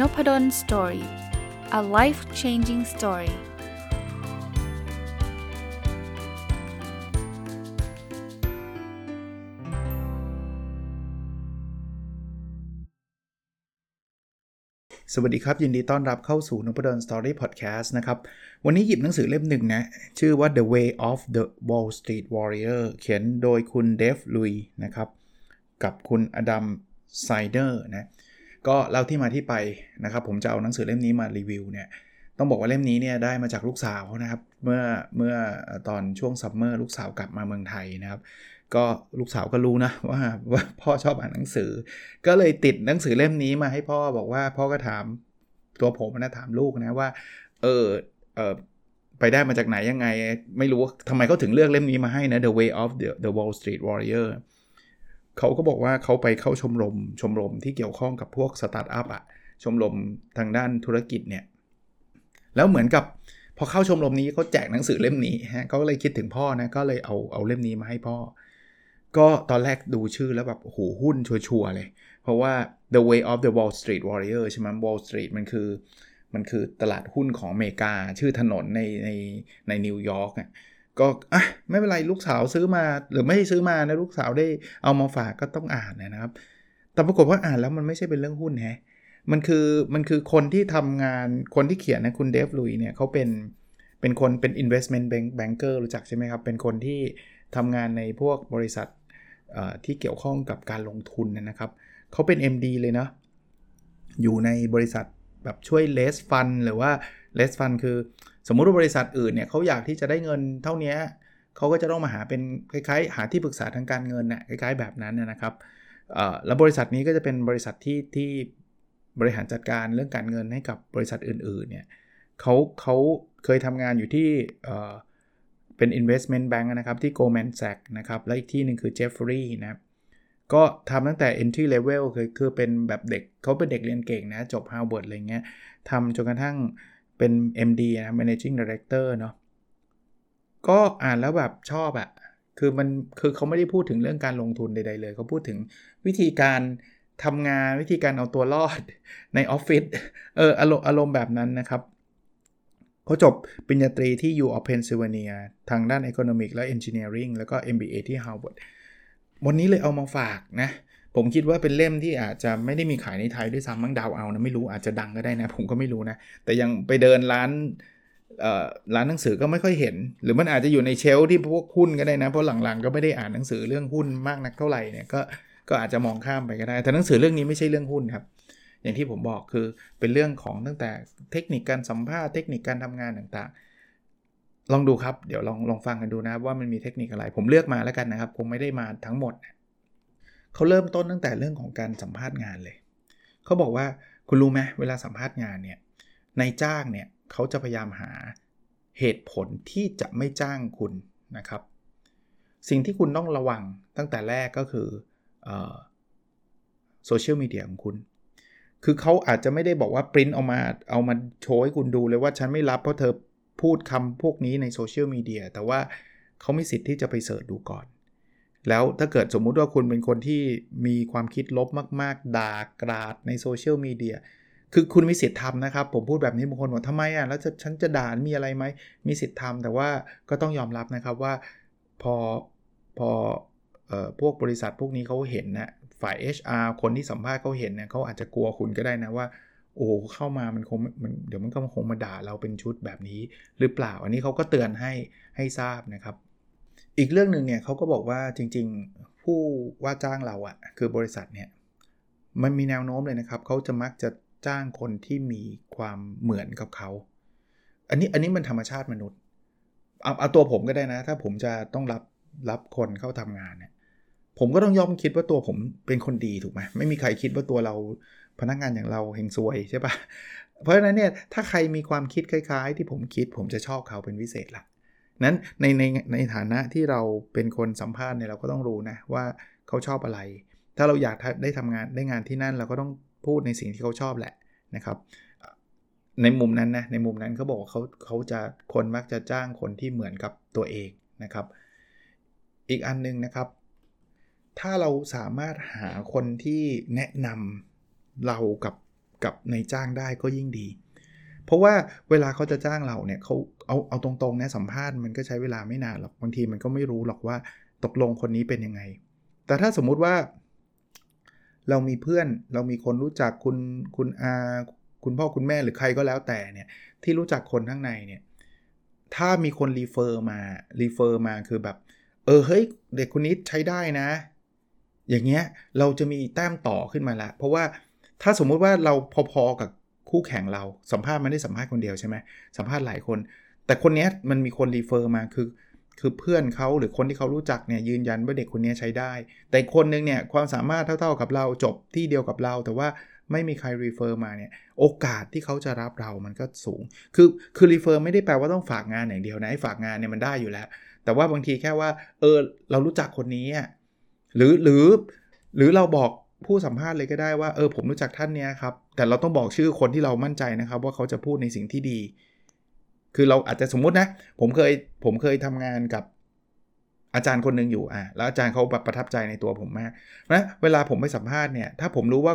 Nopadol Story a life changing story สวัสดีครับ ยินดีต้อนรับเข้าสู่นพดล Story Podcast นะครับ วันนี้หยิบหนังสือเล่มหนึ่งนะ ชื่อว่า The Way of the Wall Street Warrior เขียนโดยคุณเดฟลิวนะครับ กับคุณอดัม สไนเดอร์นะ ก็เล่าที่มาที่ไปนะครับ ผมจะเอาหนังสือเล่มนี้มารีวิวเนี่ยต้องบอกว่าเล่มนี้เนี่ยได้มาจากลูกสาวนะครับ เมื่อเมื่อตอนช่วง summer ลูกสาวกลับมาเมืองไทยนะครับ ก็ลูกสาวก็รู้นะว่าว่าพ่อชอบอ่านหนังสือ ก็เลยติดหนังสือเล่มนี้มาให้พ่อบอกว่าพ่อก็ถามตัวผมนะถามลูกนะว่า เออเออไปได้มาจากไหนยังไง ไม่รู้ทำไมเขาถึงเลือกเล่มนี้มาให้นะ The Way of the the Wall Street Warrior เขาก็บอกว่าเขาไปเข้าชมรมชมรมที่เกี่ยวข้องกับพวกสตาร์ทอัพอะชมรมทางด้านธุรกิจเนี่ยแล้วเหมือนกับพอเข้าชมรมนี้เขาแจกหนังสือเล่มนี้ฮะเขาก็เลยคิดถึงพ่อนะก็เลยเอาเอาเล่มนี้มาให้พ่อ ก็ตอนแรกดูชื่อแล้วแบบโหหุ้นชัวร์เลย เพราะว่า the way of the Wall Street Warrior ใช่ไหม Wall Street มันคือ มันคือตลาดหุ้นของอเมริกา ชื่อถนนในในในนิวยอร์กอะ ก็อะไม่เป็นไรลูกสาวซื้อมาหรือไม่ซื้อมานะลูกสาวได้เอามาฝากก็ต้องอ่านนะครับ แต่ปรากฏว่าอ่านแล้วมันไม่ใช่เป็นเรื่องหุ้นฮะมันคือมันคือคนที่ทำงานคนที่เขียนนะคุณเดฟลุยเนี่ยเขาเป็นเป็นคนเป็น investment banker รู้จักใช่ไหมครับ เป็นคนที่ทำงานในพวกบริษัทที่เกี่ยวข้องกับการลงทุนนะครับเขาเป็น MD เลยนะอยู่ในบริษัทแบบช่วยเลสฟันหรือว่าเลสฟันคือ สมมุติว่าบริษัทอื่นเนี่ยเขาอยากที่จะได้เงินเท่านี้เขาก็จะต้องมาหาเป็นคล้ายๆ หาที่ปรึกษาทางการเงินนะ่ะคล้ายๆ แบบนั้นนะครับแล้วบริษัทนี้ก็จะเป็นบริษัทที่ที่บริหารจัดการเรื่องการเงินให้กับบริษัทอื่นๆเนี่ยเขาเขาเคยทำงานอยู่ที่เป็น investment bank นะครับ ที่ Goldman Sachs นะครับ และอีกที่หนึ่งคือ Jeffrey นะครับก็ทำตั้งแต่ entry level คือคือเป็นแบบเด็กเขาเป็นเด็กเรียนเก่งนะ จบ Harvard อะไรเงี้ยทำจนกระทั่ง เป็น MD นะ Managing Director เนาะก็อ่านแล้วแบบชอบอะคือมันคือเขาไม่ได้พูดถึงเรื่องการลงทุนใดๆเลย เขาพูดถึงวิธีการทำงานวิธีการเอาตัวรอดในออฟฟิศเอออารมณ์อารมณ์แบบนั้นนะครับเขาจบปริญญาตรีที่ U of Pennsylvania ทางด้าน Economic และ Engineering แล้วก็ MBA ที่ Harvard วันนี้เลยเอามาฝากนะ ผมคิดว่าเป็นเล่มที่อาจจะไม่ได้มีขายในไทยด้วยซ้ำมั้งดาวเอานะไม่รู้อาจจะดังก็ได้นะ ผมก็ไม่รู้นะ แต่ยังไปเดินร้านร้านหนังสือก็ไม่ค่อยเห็น หรือมันอาจจะอยู่ในเชลที่พวกหุ้นก็ได้นะ เพราะหลังๆก็ไม่ได้อ่านหนังสือเรื่องหุ้นมากนักเท่าไหร่เนี่ยก็ก็อาจจะมองข้ามไปก็ได้ แต่หนังสือเรื่องนี้ไม่ใช่เรื่องหุ้นครับ อย่างที่ผมบอกคือเป็นเรื่องของตั้งแต่เทคนิคการสัมภาษณ์เทคนิคการทำงานต่างๆ ลองดูครับ เดี๋ยวลองลองฟังกันดูนะว่ามันมีเทคนิคอะไร ผมเลือกมาแล้วกันนะครับ คงไม่ได้มาทั้งหมด เขาเริ่มต้นตั้งแต่เรื่องของการสัมภาษณ์งานเลย เขาบอกว่าคุณรู้ไหมเวลาสัมภาษณ์งานเนี่ยในจ้างเนี่ยเขาจะพยายามหาเหตุผลที่จะไม่จ้างคุณนะครับ สิ่งที่คุณต้องระวังตั้งแต่แรกก็คือโซเชียลมีเดียของคุณ คือเขาอาจจะไม่ได้บอกว่าปริ้นเอามาเอามาโชว์ให้คุณดูเลยว่าฉันไม่รับเพราะเธอพูดคำพวกนี้ในโซเชียลมีเดียแต่ว่าเขามีสิทธิ์ที่จะไป search ดูก่อน แล้วถ้าเกิดสมมุติว่าคุณเป็นคนที่มีความคิดลบมาก ๆ ด่ากราดในโซเชียลมีเดียคือคุณมีสิทธิ์ทำนะครับ ผมพูดแบบนี้บางคนบอกทำไมอะแล้วฉันจะด่ามีอะไรไหมมีสิทธิ์ทำแต่ว่าก็ต้องยอมรับนะครับว่าพอพอออพวกบริษัทพวกนี้เขาเห็นนะฝ่าย HR คนที่สัมภาษณ์เขาเห็นเนี่ยเขาอาจจะกลัวคุณก็ได้นะว่า โอ้เข้ามามันคงมันเดี๋ยวมันก็คงมาด่าเราเป็นชุดแบบนี้หรือเปล่า อันนี้เขาก็เตือนให้ให้ทราบนะครับ อีกเรื่องหนึ่งเนี่ยเขาก็บอกว่าจริง ๆ ผู้ว่าจ้างเราอะ่ะคือบริษัทเนี่ยมันมีแนวโน้มเลยนะครับเขาจะมักจะจ้างคนที่มีความเหมือนกับเขา อันนี้อันนี้มันธรรมชาติมนุษย์ เอาเอาตัวผมก็ได้นะ ถ้าผมจะต้องรับรับคนเข้าทำงานเนี่ยผมก็ต้องยอมคิดว่าตัวผมเป็นคนดีถูกไหมไม่มีใครคิดว่าตัวเราพนักงานอย่างเราเฮงซวยใช่ปะเพราะฉะนั้นเนี่ยถ้าใครมีความคิดคล้าย ๆ ที่ผมคิดผมจะชอบเขาเป็นพิเศษละ นั้นในในในฐานะที่เราเป็นคนสัมภาษณ์เนี่ยเราก็ต้องรู้นะว่าเขาชอบอะไร ถ้าเราอยากได้ทำงานได้งานที่นั่นเราก็ต้องพูดในสิ่งที่เขาชอบแหละนะครับ ในมุมนั้นนะในมุมนั้นเขาบอกเขาเขาจะคนมักจะจ้างคนที่เหมือนกับตัวเองนะครับ อีกอันนึงนะครับ ถ้าเราสามารถหาคนที่แนะนำเรากับกับในจ้างได้ก็ยิ่งดี เพราะว่าเวลาเขาจะจ้างเราเนี่ยเขาเอาเอาตรงๆนะสัมภาษณ์มันก็ใช้เวลาไม่นานหรอกบางทีมันก็ไม่รู้หรอกว่าตกลงคนนี้เป็นยังไง แต่ถ้าสมมุติว่า เรามีเพื่อนเรามีคนรู้จักคุณคุณอาคุณพ่อคุณแม่หรือใครก็แล้วแต่เนี่ยที่รู้จักคนข้างในเนี่ยถ้ามีคน refer มา refer มาคือแบบ เออเฮ้ยเด็กคนนี้ใช้ได้นะ อย่างเงี้ยเราจะมีแต้มต่อขึ้นมาละ เพราะว่าถ้าสมมุติว่าเราพอๆกับ คู่แข่งเราสัมภาษณ์ไม่ได้สัมภาษณ์คนเดียวใช่ไหมสัมภาษณ์หลายคน แต่คนนี้มันมีคน refer มาคือคือเพื่อนเขาหรือคนที่เขารู้จักเนี่ยยืนยันว่าเด็กคนนี้ใช้ได้ แต่คนนึงเนี่ยความสามารถเท่าๆกับเราจบที่เดียวกับเรา แต่ว่าไม่มีใคร refer มาเนี่ยโอกาสที่เขาจะรับเรามันก็สูง คือคือ refer ไม่ได้แปลว่าต้องฝากงานอย่างเดียวนะให้ฝากงานเนี่ยมันได้อยู่แล้ว แต่ว่าบางทีแค่ว่าเออเรารู้จักคนนี้หรือหรือหรือเราบอก ผู้สัมภาษณ์เลยก็ได้ว่าเออผมรู้จักท่านเนี้ยครับ แต่เราต้องบอกชื่อคนที่เรามั่นใจนะครับ ว่าเขาจะพูดในสิ่งที่ดี คือเราอาจจะสมมุตินะ ผมเคยผมเคยทำงานกับอาจารย์คนหนึ่งอยู่อะแล้วอาจารย์เขาแบบประทับใจในตัวผมมากนะเวลาผมไปสัมภาษณ์เนี่ยถ้าผมรู้ว่า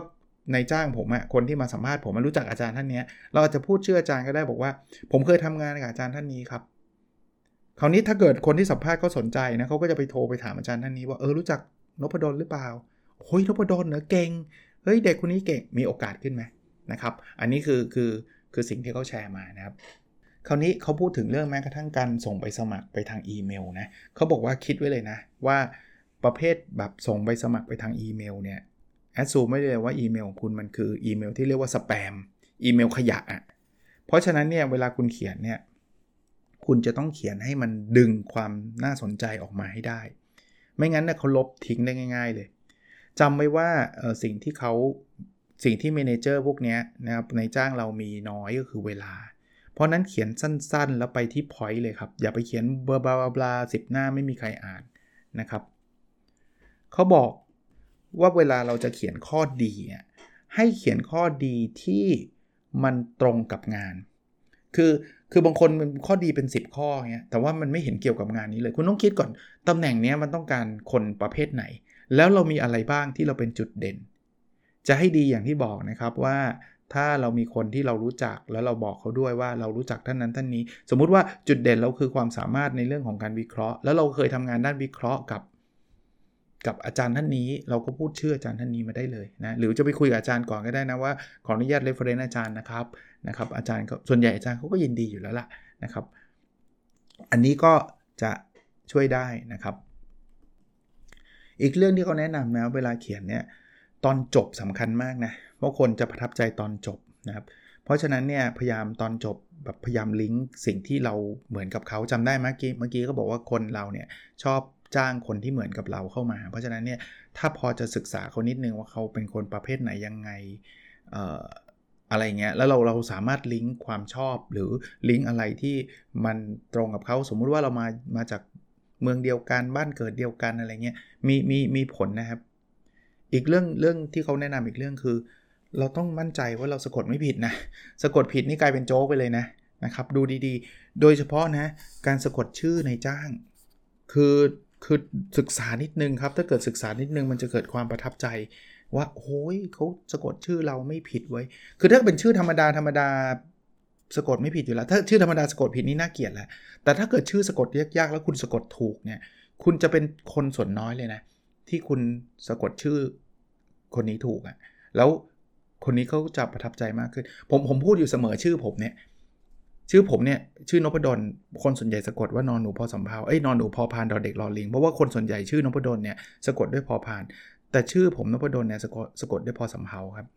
ในจ้างผมอะคนที่มาสัมภาษณ์ผมมันรู้จักอาจารย์ท่านนี้เราอาจจะพูดชื่ออาจารย์ก็ได้บอกว่า ผมเคยทำงานกับอาจารย์ท่านนี้ครับคราวนี้ถ้าเกิดคนที่สัมภาษณ์เขาสนใจนะเขาก็จะไปโทรไปถามอาจารย์ท่านนี้ว่าเออรู้จักนพดลหรือเปล่า โอ้ยนพดลเนอะเก่งเฮ้ยเด็กคนนี้เก่งมีโอกาสขึ้นไหมนะครับ อันนี้คือคือคือสิ่งที่เขาแชร์มานะครับ คราวนี้เขาพูดถึงเรื่องแม้กระทั่งการส่งไปสมัครไปทางอีเมลนะเขาบอกว่าคิดไว้เลยนะ ว่าประเภทแบบส่งไปสมัครไปทางอีเมลเนี่ยแอดซูไม่ได้เลยว่าอีเมลของคุณมันคืออีเมลที่เรียกว่าสแปมอีเมลขยะอะเพราะฉะนั้นเนี่ยเวลาคุณเขียนเนี่ยคุณจะต้องเขียนให้มันดึงความน่าสนใจออกมาให้ได้ ไม่งั้นเนี่ยเขาลบทิ้งได้ง่าย ๆ เลย จำไว้ว่าสิ่งที่เขาสิ่งที่ manager พวกนี้นะครับนายจ้างเรามีน้อยก็คือเวลา เพราะนั้นเขียนสั้นๆ แล้วไปที่ point เลยครับ อย่าไปเขียน blah blah blah สิบหน้าไม่มีใครอ่านนะครับเขาบอกว่าเวลาเราจะเขียนข้อดี ให้เขียนข้อดีที่มันตรงกับงาน คือคือบางคนมันข้อดีเป็น 10 ข้อเงี้ยแต่ว่ามันไม่เห็นเกี่ยวกับงานนี้เลย คุณต้องคิดก่อนตำแหน่งนี้มันต้องการคนประเภทไหน แล้วเรามีอะไรบ้างที่เราเป็นจุดเด่น จะให้ดีอย่างที่บอกนะครับว่าถ้าเรามีคนที่เรารู้จักแล้วเราบอกเขาด้วยว่าเรารู้จักท่านนั้นท่านนี้ สมมุติว่าจุดเด่นเราคือความสามารถในเรื่องของการวิเคราะห์ แล้วเราเคยทำงานด้านวิเคราะห์กับ กับอาจารย์ท่านนี้ เราก็พูดชื่ออาจารย์ท่านนี้มาได้เลยนะหรือจะไปคุยกับอาจารย์ก่อนก็ได้นะว่าขออนุญาต reference อาจารย์นะครับนะครับ อาจารย์ส่วนใหญ่อาจารย์เขาก็ยินดีอยู่แล้วล่ะนะครับ อันนี้ก็จะช่วยได้นะครับ อีกเรื่องที่เขาแนะนำนะเวลาเขียนเนี่ยตอนจบสำคัญมากนะเพราะคนจะประทับใจตอนจบนะครับเพราะฉะนั้นเนี่ยพยายามตอนจบแบบพยายามลิงก์สิ่งที่เราเหมือนกับเขาจำได้เมื่อกี้เมื่อกี้ก็บอกว่าคนเราเนี่ยชอบจ้างคนที่เหมือนกับเราเข้ามา เพราะฉะนั้นเนี่ยถ้าพอจะศึกษาเขานิดนึงว่าเขาเป็นคนประเภทไหนยังไงอะไรเงี้ยแล้วเราเราสามารถลิงก์ความชอบหรือลิงก์อะไรที่มันตรงกับเขาสมมุติว่าเรามามาจาก เมืองเดียวกันบ้านเกิดเดียวกันอะไรเงี้ยมีมีมีผลนะครับ อีกเรื่องเรื่องที่เขาแนะนำอีกเรื่องคือ เราต้องมั่นใจว่าเราสะกดไม่ผิดนะสะกดผิดนี่กลายเป็นโจ๊กไปเลยนะนะครับ ดูดีๆ โดยเฉพาะนะการสะกดชื่อในจ้าง คือคือศึกษานิดนึงครับ ถ้าเกิดศึกษานิดนึงมันจะเกิดความประทับใจว่าโอ้ยเขาสะกดชื่อเราไม่ผิดไว้ คือถ้าเป็นชื่อธรรมดาธรรมดา สะกดไม่ผิดอยู่แล้ว ถ้าชื่อธรรมดาสะกดผิดนี่น่าเกลียดแหละแต่ถ้าเกิดชื่อสะกดยากๆแล้วคุณสะกดถูกเนี่ยคุณจะเป็นคนส่วนน้อยเลยนะ ที่คุณสะกดชื่อคนนี้ถูกอะ่ะแล้วคนนี้เขาจะประทับใจมากขึ้น ผมผมพูดอยู่เสมอชื่อผมเนี่ย ชื่อผมเนี่ย ชื่อนพดลคนส่วนใหญ่สะกดว่านอนหนูพอสำเพาเอ้ยนอนหนูพอพานดอเด็กรอลิงเพราะว่าคนส่วนใหญ่ชื่อนพดลเนี่ยสะกดด้วยพอพาน แต่ชื่อผมนพดลเนี่ยสะกดสะกดด้วยพอสำเพาครับ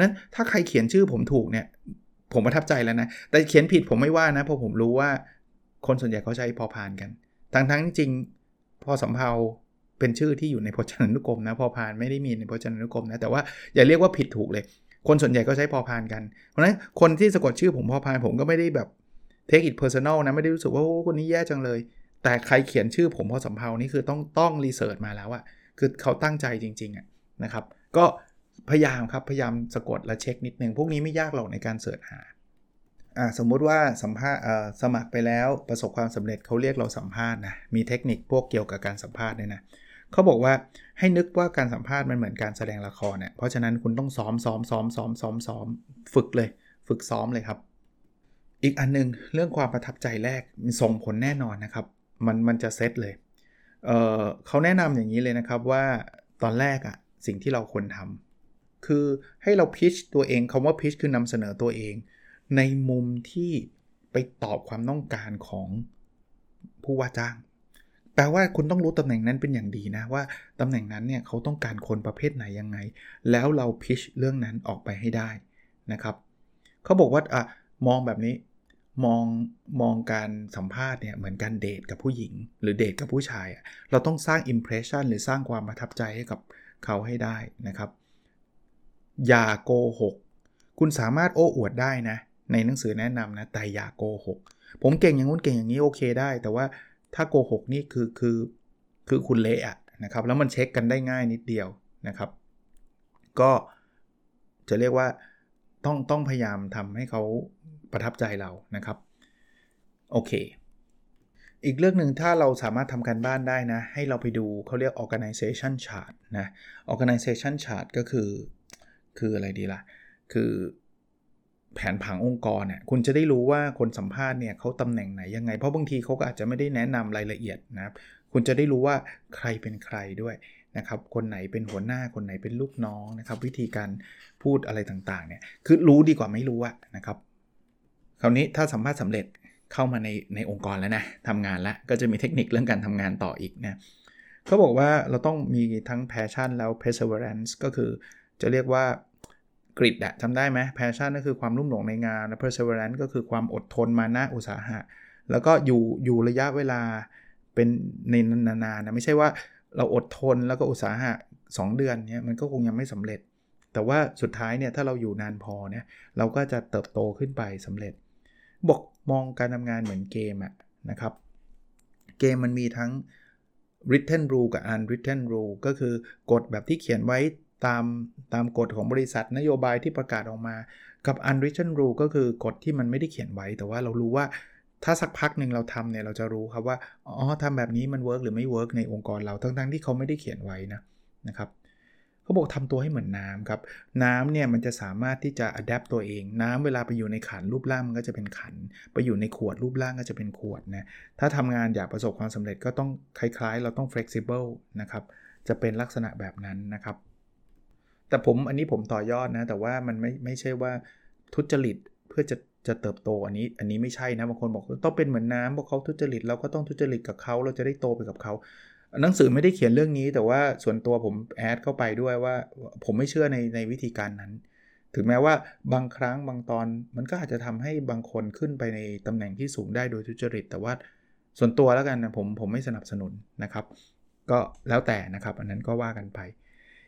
นั้นถ้าใครเขียนชื่อผมถูกเนี่ย ผมประทับใจแล้วนะ แต่เขียนผิดผมไม่ว่านะ เพราะผมรู้ว่าคนส่วนใหญ่เขาใช้พอพานกัน ทั้งทั้งจริงพอสำเพาเป็นชื่อที่อยู่ในพจนานุกรมนะ พอพานไม่ได้มีในพจนานุกรมนะ แต่ว่าอย่าเรียกว่าผิดถูกเลย คนส่วนใหญ่ก็ใช้พอพานกัน เพราะฉะนั้นคนที่สะกดชื่อผมพอพานผมก็ไม่ได้แบบ take it personal นะ ไม่ได้รู้สึกว่าโอ้คนนี้แย่จังเลย แต่ใครเขียนชื่อผมพอสำเพานี่คือต้องต้องรีเสิร์ชมาแล้วอะคือเขาตั้งใจจริงๆอะนะครับ ก็ พยายามครับ พยายามสะกดและเช็คนิดนึง พวกนี้ไม่ยากหรอกในการเสิร์ชหาอ่าสมมุติว่าสัมภาษณ์สมัครไปแล้วประสบความสำเร็จเขาเรียกเราสัมภาษณ์นะมีเทคนิคพวกเกี่ยวกับการสัมภาษณ์เนี่ยนะเขาบอกว่าให้นึกว่าการสัมภาษณ์มันเหมือนการแสดงละครเนี่ยเพราะฉะนั้นคุณต้องซ้อมซ้อมซ้อมซ้อมซ้อมซ้อมฝึกเลย ฝึกซ้อมเลยครับ อีกอันนึงเรื่องความประทับใจแรกมีส่งผลแน่นอนนะครับ มันมันจะเซตเลยเเขาแนะนำอย่างนี้เลยนะครับว่าตอนแรกอะสิ่งที่เราควรทำ คือให้เราพิชตัวเองคำว่าพิชคือนำเสนอตัวเอง ในมุมที่ไปตอบความต้องการของผู้ว่าจ้าง แปลว่าคุณต้องรู้ตำแหน่งนั้นเป็นอย่างดีนะว่าตำแหน่งนั้นเนี่ยเขาต้องการคนประเภทไหนยังไง แล้วเราพิชเรื่องนั้นออกไปให้ได้นะครับเขาบอกว่าอะมองแบบนี้มองมองการสัมภาษณ์เนี่ยเหมือนการเดทกับผู้หญิง หรือเดทกับผู้ชาย เราต้องสร้างอิมเพรสชันหรือสร้างความประทับใจให้กับเขาให้ได้นะครับ อย่าโกหก คุณสามารถโอ้อวดได้นะ ในหนังสือแนะนำนะ แต่อย่าโกหก ผมเก่งอย่างนู้นเก่งอย่างนี้โอเคได้ แต่ว่าถ้าโกหกนี่คือคือคือคุณเละนะครับ แล้วมันเช็คกันได้ง่ายนิดเดียวนะครับ ก็จะเรียกว่าต้องต้องพยายามทำให้เขาประทับใจเรานะครับ โอเค อีกเรื่องหนึ่งถ้าเราสามารถทำการบ้านได้นะ ให้เราไปดูเขาเรียก organization chart นะ organization chart ก็คือ คืออะไรดีละ่ะ คือแผนผังองค์กรเนี่ยคุณจะได้รู้ว่าคนสัมภาษณ์เนี่ยเขาตำแหน่งไหนยังไง เพราะบางทีเขาก็อาจจะไม่ได้แนะนำรายละเอียดนะครับ คุณจะได้รู้ว่าใครเป็นใครด้วยนะครับ คนไหนเป็นหัวหน้าคนไหนเป็นลูกน้องนะครับ วิธีการพูดอะไรต่างๆเนี่ยคือรู้ดีกว่าไม่รู้อะนะครับ คราวนี้ถ้าสัมภาษณ์สำเร็จเข้ามาในในองค์กรแล้วนะทำงานแล้วก็จะมีเทคนิคเรื่องการทำงานต่ออีกนะเขาบอกว่าเราต้องมีทั้ง passion แล้ว perseverance ก็คือ จะเรียกว่ากริดอะจำได้ไหม passion ก็คือความรุ่มหลงในงานและ perseverance ก็คือความอดทนมานะอุตสาหะ แล้วก็อยู่อยู่ระยะเวลาเป็นในนานๆนะไม่ใช่ว่าเราอดทนแล้วก็อุตสาหะ 2 เดือนเนี่ยมันก็คงยังไม่สำเร็จ แต่ว่าสุดท้ายเนี่ยถ้าเราอยู่นานพอเนี่ยเราก็จะเติบโตขึ้นไปสำเร็จ บอกมองการทำงานเหมือนเกมอะนะครับ เกมมันมีทั้ง written rule กับ unwritten rule ก็คือกฎแบบที่เขียนไว้ ตามตามกฎของบริษัทนโยบายที่ประกาศออกมา กับ unwritten rule ก็คือกฎที่มันไม่ได้เขียนไว้ แต่ว่าเรารู้ว่าถ้าสักพักหนึ่งเราทำเนี่ยเราจะรู้ครับว่าอ๋อทำแบบนี้มัน work หรือไม่ work ในองค์กรเราทั้งๆที่เขาไม่ได้เขียนไว้นะนะครับเขาบอกทำตัวให้เหมือนน้ำครับ น้ำเนี่ยมันจะสามารถที่จะ adapt ตัวเอง น้ำเวลาไปอยู่ในขันรูปร่างมันก็จะเป็นขัน ไปอยู่ในขวดรูปร่างก็จะเป็นขวดนะถ้าทำงานอยากประสบความสำเร็จก็ต้องคล้ายๆ เราต้อง flexible นะครับจะเป็นลักษณะแบบนั้นนะครับ แต่ผมอันนี้ผมต่อยอดนะ แต่ว่ามันไม่ไม่ใช่ว่าทุจริตเพื่อจะจะเติบโตอันนี้อันนี้ไม่ใช่นะบางคนบอกต้องเป็นเหมือนน้ำพราะเขาทุจริตเราก็ต้องทุจริตกับเขาเราจะได้โตไปกับเขาหนังสือไม่ได้เขียนเรื่องนี้แต่ว่าส่วนตัวผมแอดเข้าไปด้วยว่าผมไม่เชื่อในในวิธีการนั้น ถึงแม้ว่าบางครั้งบางตอนมันก็อาจจะทำให้บางคนขึ้นไปในตำแหน่งที่สูงได้โดยทุจริต แต่ว่าส่วนตัวแล้วกันนะผมผมไม่สนับสนุนนะครับ ก็แล้วแต่นะครับ อันนั้นก็ว่ากันไป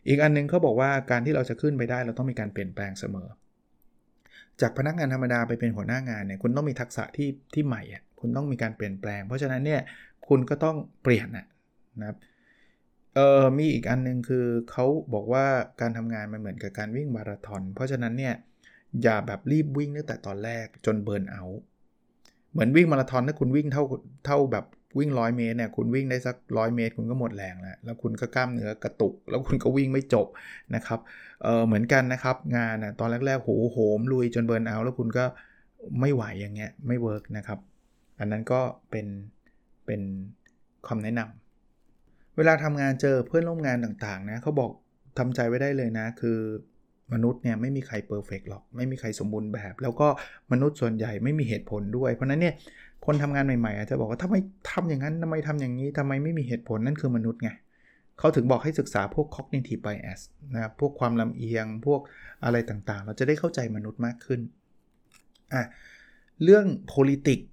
อีกอันนึงเขาบอกว่าการที่เราจะขึ้นไปได้เราต้องมีการเปลี่ยนแปลงเสมอ จากพนักงานธรรมดาไปเป็นหัวหน้างานเนี่ยคุณต้องมีทักษะที่ที่ใหม่อะคุณต้องมีการเปลี่ยนแปลง เพราะฉะนั้นเนี่ยคุณก็ต้องเปลี่ยนอะนะครับเออมีอีกอันนึงคือเขาบอกว่าการทำงานมันเหมือนกับการวิ่งมาราธอนเพราะฉะนั้นเนี่ยอย่าแบบรีบวิ่งตั้งแต่ตอนแรกจนเบิร์นเอา เหมือนวิ่งมาราธอนถ้าคุณวิ่งเท่าเท่าแบบ วิ่งร้อยเมตรเนี่ยคุณวิ่งได้สักร้อยเมตร คุณก็หมดแรงแล้ว แล้วคุณก็กล้ามเนื้อกระตุก แล้วคุณก็วิ่งไม่จบนะครับเออเหมือนกันนะครับ งานนะตอนแรกๆโหโหมลุยจน burnout แล้วคุณก็ไม่ไหวอย่างเงี้ยไม่ work นะครับ อันนั้นก็เป็นเป็นคำแนะนำเวลาทำงานเจอเพื่อนร่วมงานต่างๆนะเขาบอกทำใจไว้ได้เลยนะ คือ มนุษย์เนี่ยไม่มีใคร perfect หรอก ไม่มีใครสมบูรณ์แบบ แล้วก็มนุษย์ส่วนใหญ่ไม่มีเหตุผลด้วย เพราะนั้นเนี่ยคนทำงานใหม่ๆอาจจะบอกว่าทำไมทำอย่างนั้นทำไมทำอย่างนี้ทำไมไม่มีเหตุผลนั่นคือมนุษย์ไงเขาถึงบอกให้ศึกษาพวก cognitive bias นะครับพวกความลำเอียงพวกอะไรต่างๆ เราจะได้เข้าใจมนุษย์มากขึ้นอะเรื่อง politics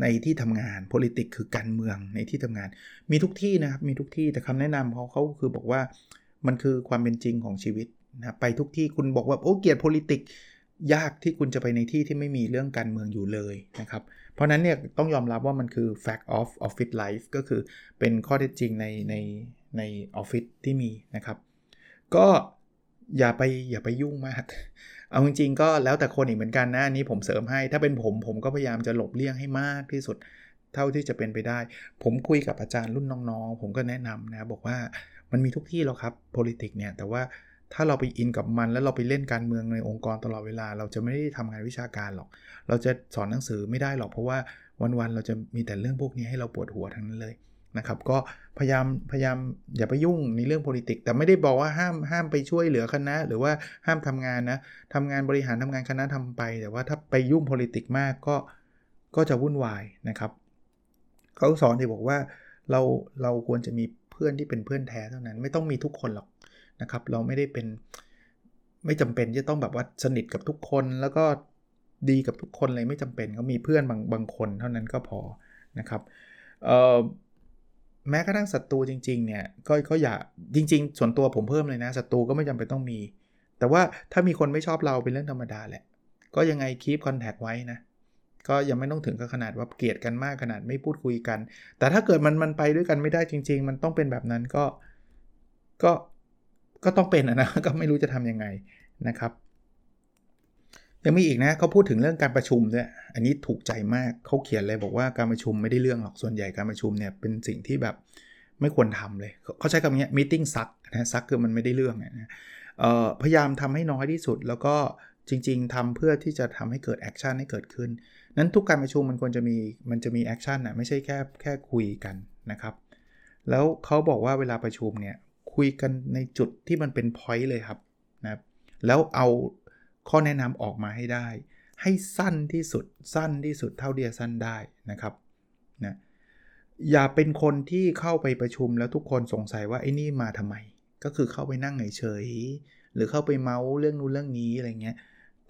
ในที่ทำงาน politics คือการเมืองในที่ทำงาน มีทุกที่นะครับ มีทุกที่แต่คำแนะนำเขาเขาคือบอกว่ามันคือความเป็นจริงของชีวิต นะไปทุกที่คุณบอกว่าโอ้เกียรติ politics ยากที่คุณจะไปในที่ที่ไม่มีเรื่องการเมืองอยู่เลยนะครับ เพราะนั้นเนี่ยต้องยอมรับว่ามันคือ fact of office life ก็คือเป็นข้อเท็จจริงในในในออฟฟิศที่มีนะครับ ก็อย่าไปอย่าไปยุ่งมาก เอาจริงๆก็แล้วแต่คนอีกเหมือนกันนะอันนี้ผมเสริมให้ ถ้าเป็นผมผมก็พยายามจะหลบเลี่ยงให้มากที่สุดเท่าที่จะเป็นไปได้ ผมคุยกับอาจารย์รุ่นน้องๆ ผมก็แนะนำนะ บอกว่ามันมีทุกที่แล้วครับ politics เนี่ยแต่ว่า ถ้าเราไปอินกับมันแล้วเราไปเล่นการเมืองในองค์กรตลอดเวลา เราจะไม่ได้ทำงานวิชาการหรอก เราจะสอนหนังสือไม่ได้หรอกเพราะว่าวันๆเราจะมีแต่เรื่องพวกนี้ให้เราปวดหัวทั้งนั้นเลยนะครับ ก็พยายามพยายามอย่าไปยุ่งในเรื่อง politics แต่ไม่ได้บอกว่าห้ามห้ามไปช่วยเหลือคณะ หรือว่าห้ามทำงานนะทำงานบริหารทำงานคณะทำไป แต่ว่าถ้าไปยุ่ง politics มากก็ก็จะวุ่นวายนะครับเขาสอนที่บอกว่าเราเราควรจะมีเพื่อนที่เป็นเพื่อนแท้เท่านั้น ไม่ต้องมีทุกคนหรอก นะครับ เราไม่ได้เป็นไม่จำเป็นจะต้องแบบว่าสนิทกับทุกคนแล้วก็ดีกับทุกคนเลยไม่จำเป็นก็มีเพื่อนบางบางคนเท่านั้นก็พอนะครับแม้กระทั่งศัตรูจริง ๆ เนี่ยก็ก็อย่าจริง ๆ ส่วนตัวผมเพิ่มเลยนะศัตรูก็ไม่จำเป็นต้องมี แต่ว่าถ้ามีคนไม่ชอบเราเป็นเรื่องธรรมดาแหละ ก็ยังไงคีปคอนแทคไว้นะก็ยังไม่ต้องถึงกับขนาดว่าเกลียดกันมากขนาดไม่พูดคุยกัน แต่ถ้าเกิดมันมันไปด้วยกันไม่ได้จริง ๆ มันต้องเป็นแบบนั้นก็ก็ ก็ต้องเป็นนะก็ไม่รู้จะทํำยังไงนะครับ ยังมีอีกนะเขาพูดถึงเรื่องการประชุมด้วยอันนี้ถูกใจมากเขาเขียนเลยบอกว่าการประชุมไม่ได้เรื่องหรอกส่วนใหญ่การประชุมเนี่ยเป็นสิ่งที่แบบไม่ควรทำเลย เขาใช้คำนี้ meeting ซักนะซักคือมันไม่ได้เรื่องนะพยายามทำให้น้อยที่สุดแล้วก็จริง ๆทำเพื่อที่จะทำให้เกิด action ให้เกิดขึ้น นั้นทุกการประชุมมันควรจะมีมันจะมี action นะไม่ใช่แค่แค่คุยกันนะครับ แล้วเขาบอกว่าเวลาประชุมเนี่ย คุยกันในจุดที่มันเป็น point เลยครับนะแล้วเอาข้อแนะนำออกมาให้ได้ ให้สั้นที่สุดสั้นที่สุดเท่าที่จะสั้นได้นะครับนะอย่าเป็นคนที่เข้าไปประชุมแล้วทุกคนสงสัยว่าไอ้นี่มาทำไม ก็คือเข้าไปนั่งเฉยหรือเข้าไปเมาส์เรื่องนู้นเรื่องนี้อะไรเงี้ย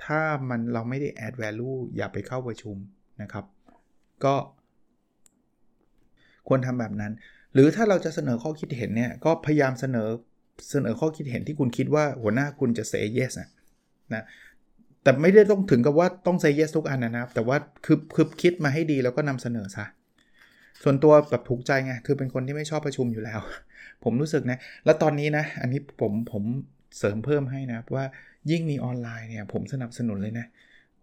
ถ้ามันเราไม่ได้ add value อย่าไปเข้าประชุมนะครับ ก็ควรทำแบบนั้น หรือถ้าเราจะเสนอข้อคิดเห็นเนี่ยก็พยายามเสนอเสนอข้อคิดเห็นที่คุณคิดว่าหัวหน้าคุณจะ say yes นะนะแต่ไม่ได้ต้องถึงกับว่าต้อง say yes ทุกอันนะครับ แต่ว่าคือคือคิดมาให้ดีแล้วก็นำเสนอซะส่วนตัวแบบถูกใจไงคือเป็นคนที่ไม่ชอบประชุมอยู่แล้ว ผมรู้สึกนะ แล้วตอนนี้นะ อันนี้ผมผมเสริมเพิ่มให้นะว่ายิ่งมีออนไลน์เนี่ยผมสนับสนุนเลยนะ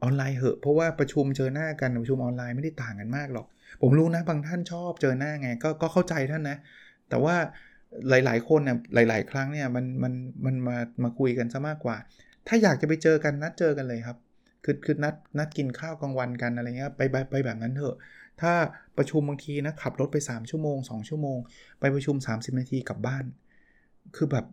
ออนไลน์เหอะเพราะว่าประชุมเจอหน้ากันประชุมออนไลน์ไม่ได้ต่างกันมากหรอก ผมรู้นะบางท่านชอบเจอหน้าไงก็ก็เข้าใจท่านนะ แต่ว่าหลาย ๆ คนเนะหลาย ๆ ครั้งเนี่ยมันมันมันมามาคุยกันซะมากกว่า ถ้าอยากจะไปเจอกันนัดเจอกันเลยครับคือคือนัดนัดกินข้าวกลางวันกันอะไรเงี้ยไปไปไปแบบนั้นเถอะ ถ้าประชุมบางทีนะขับรถไป 3 ชั่วโมง 2 ชั่วโมง ไปประชุม 30 นาทีกลับบ้าน คือแบบ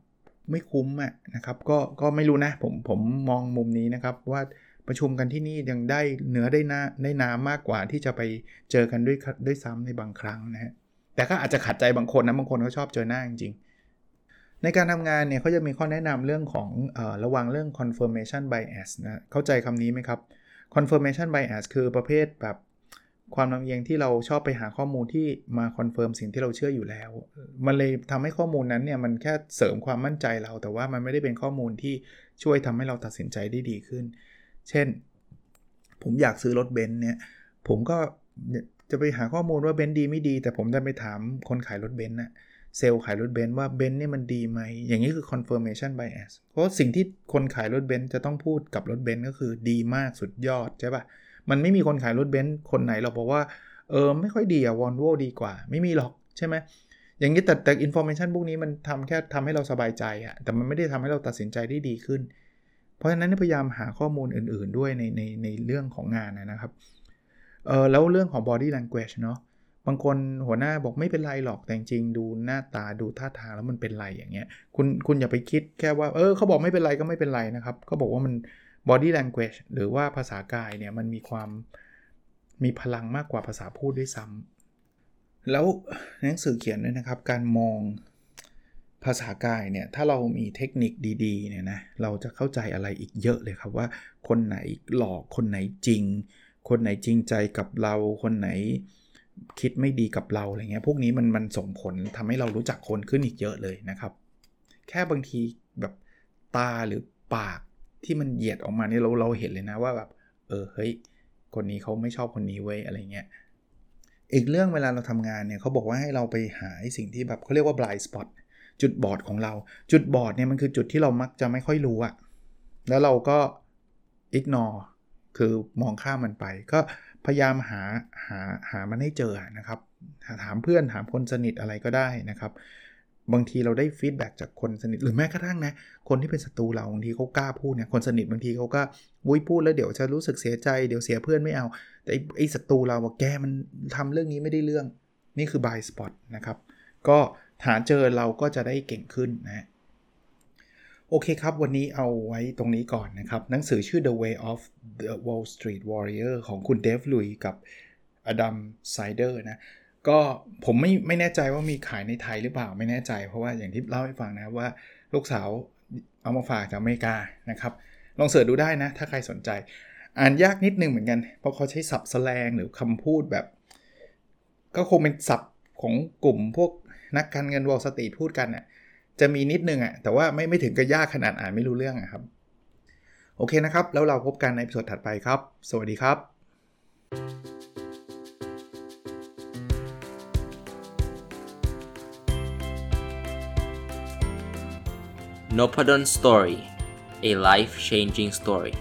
ไม่คุ้มอะนะครับ ก็ก็ไม่รู้นะผมผมมองมุมนี้นะครับว่า ประชุมกันที่นี่ยังได้เนื้อได้นาได้น้ำมากกว่าที่จะไปเจอกันด้วยด้วยซ้ำในบางครั้งนะฮะแต่ก็อาจจะขัดใจบางคนนะบางคนเขาชอบเจอหน้าจริงๆ ในการทำงานเนี่ยเขาจะมีข้อแนะนำเรื่องของอระวังเรื่อง confirmation bias นะเข้าใจคำนี้ไหมครับ confirmation bias คือประเภทแบบความลำเอียงที่เราชอบไปหาข้อมูลที่มา confirm สิ่งที่เราเชื่ออยู่แล้ว มันเลยทำให้ข้อมูลนั้นเนี่ยมันแค่เสริมความมั่นใจเรา แต่ว่ามันไม่ได้เป็นข้อมูลที่ช่วยทำให้เราตัดสินใจได้ดีขึ้น เช่น ผมอยากซื้อรถเบนซ์เนี่ย ผมก็จะไปหาข้อมูลว่าเบนซ์ดีไม่ดี แต่ผมได้ไปถามคนขายรถเบนซ์นะเซลล์ขายรถเบนซ์ว่าเบนซ์เนี่ยมันดีไหม อย่างนี้คือ confirmation bias เพราะสิ่งที่คนขายรถเบนซ์จะต้องพูดกับรถเบนซ์ก็คือดีมากสุดยอดใช่ปะมันไม่มีคนขายรถเบนซ์คนไหนหรอกบอกว่า เออไม่ค่อยดีอะวอลโวดีกว่า ไม่มีหรอกใช่ไหมอย่างนี้แต่แต่ information พวกนี้มันทำแค่ทำให้เราสบายใจอะแต่มันไม่ได้ทำให้เราตัดสินใจได้ดีขึ้น เพราะฉะนั้นพยายามหาข้อมูลอื่นๆด้วยในในในเรื่องของงานนะครับเออแล้วเรื่องของ body language เนาะบางคนหัวหน้าบอกไม่เป็นไรหรอกแต่จริงดูหน้าตาดูท่าทางแล้วมันเป็นไรอย่างเงี้ยคุณคุณอย่าไปคิดแค่ว่าเออเขาบอกไม่เป็นไรก็ไม่เป็นไรนะครับเขาบอกว่ามัน body language หรือว่าภาษากายเนี่ยมันมีความมีพลังมากกว่าภาษาพูดด้วยซ้ำแล้วหนังสือเขียนด้วยนะครับ การมอง ภาษากายเนี่ยถ้าเรามีเทคนิคดีๆเนี่ยนะเราจะเข้าใจอะไรอีกเยอะเลยครับว่า คนไหนหลอกคนไหนจริง คนไหนจริงใจกับเราคนไหนคิดไม่ดีกับเราอะไรเงี้ยพวกนี้มันมันส่งผลทำให้เรารู้จักคนขึ้นอีกเยอะเลยนะครับ แค่บางทีแบบตาหรือปากที่มันเหยียดออกมาเนี่ยเราเราเห็นเลยนะว่าแบบเออเฮ้ยคนนี้เขาไม่ชอบคนนี้เว้ยอะไรเงี้ยอีกเรื่องเวลาเราทำงานเนี่ยเขาบอกว่าให้เราไปหาสิ่งที่แบบเขาเรียกว่า blind spot จุดบอดของเรา จุดบอดเนี่ยมันคือจุดที่เรามักจะไม่ค่อยรู้อะแล้วเราก็ ignore คือมองข้ามมันไป ก็พยายามหาหาหามันให้เจอนะครับ ถามเพื่อนถามคนสนิทอะไรก็ได้นะครับ บางทีเราได้ฟีดแบ็จากคนสนิทหรือแม้กระทั่งนะ คนที่เป็นศัตรูเราบางทีเขากล้าพูดเนี่ยคนสนิทบางทีเขาก็วุ้ยพูดแล้วเดี๋ยวจะรู้สึกเสียใจเดี๋ยวเสียเพื่อนไม่เอา แต่ไอ้ศัตรูเราบอกแกมันทำเรื่องนี้ไม่ได้เรื่อง นี่คือบายสปอตนะครับ ก็ หาเจอเราก็จะได้เก่งขึ้นนะโอเคครับ วันนี้เอาไว้ตรงนี้ก่อนนะครับ หนังสือชื่อ The Way of the Wall Street Warrior ของคุณเดฟลุยกับอดัมไซเดอร์นะก็ผมไม่ไม่แน่ใจว่ามีขายในไทยหรือเปล่าไม่แน่ใจ เพราะว่าอย่างที่เล่าให้ฟังนะว่าลูกสาวเอามาฝากจากอเมริกานะครับ ลอง search ดูได้นะ ถ้าใครสนใจ อ่านยากนิดนึงเหมือนกัน เพราะเขาใช้ศัพท์แสลงหรือคำพูดแบบ ก็คงเป็นศัพท์ของกลุ่มพวก นักการเงินวอลสตรีทพูดกันน่ะจะมีนิดนึงอะแต่ว่าไม่ไม่ถึงกับยากขนาดอ่านไม่รู้เรื่องอะครับ โอเคนะครับ แล้วเราพบกันในสดถัดไปครับ สวัสดีครับ n o p a d o n Story a life changing story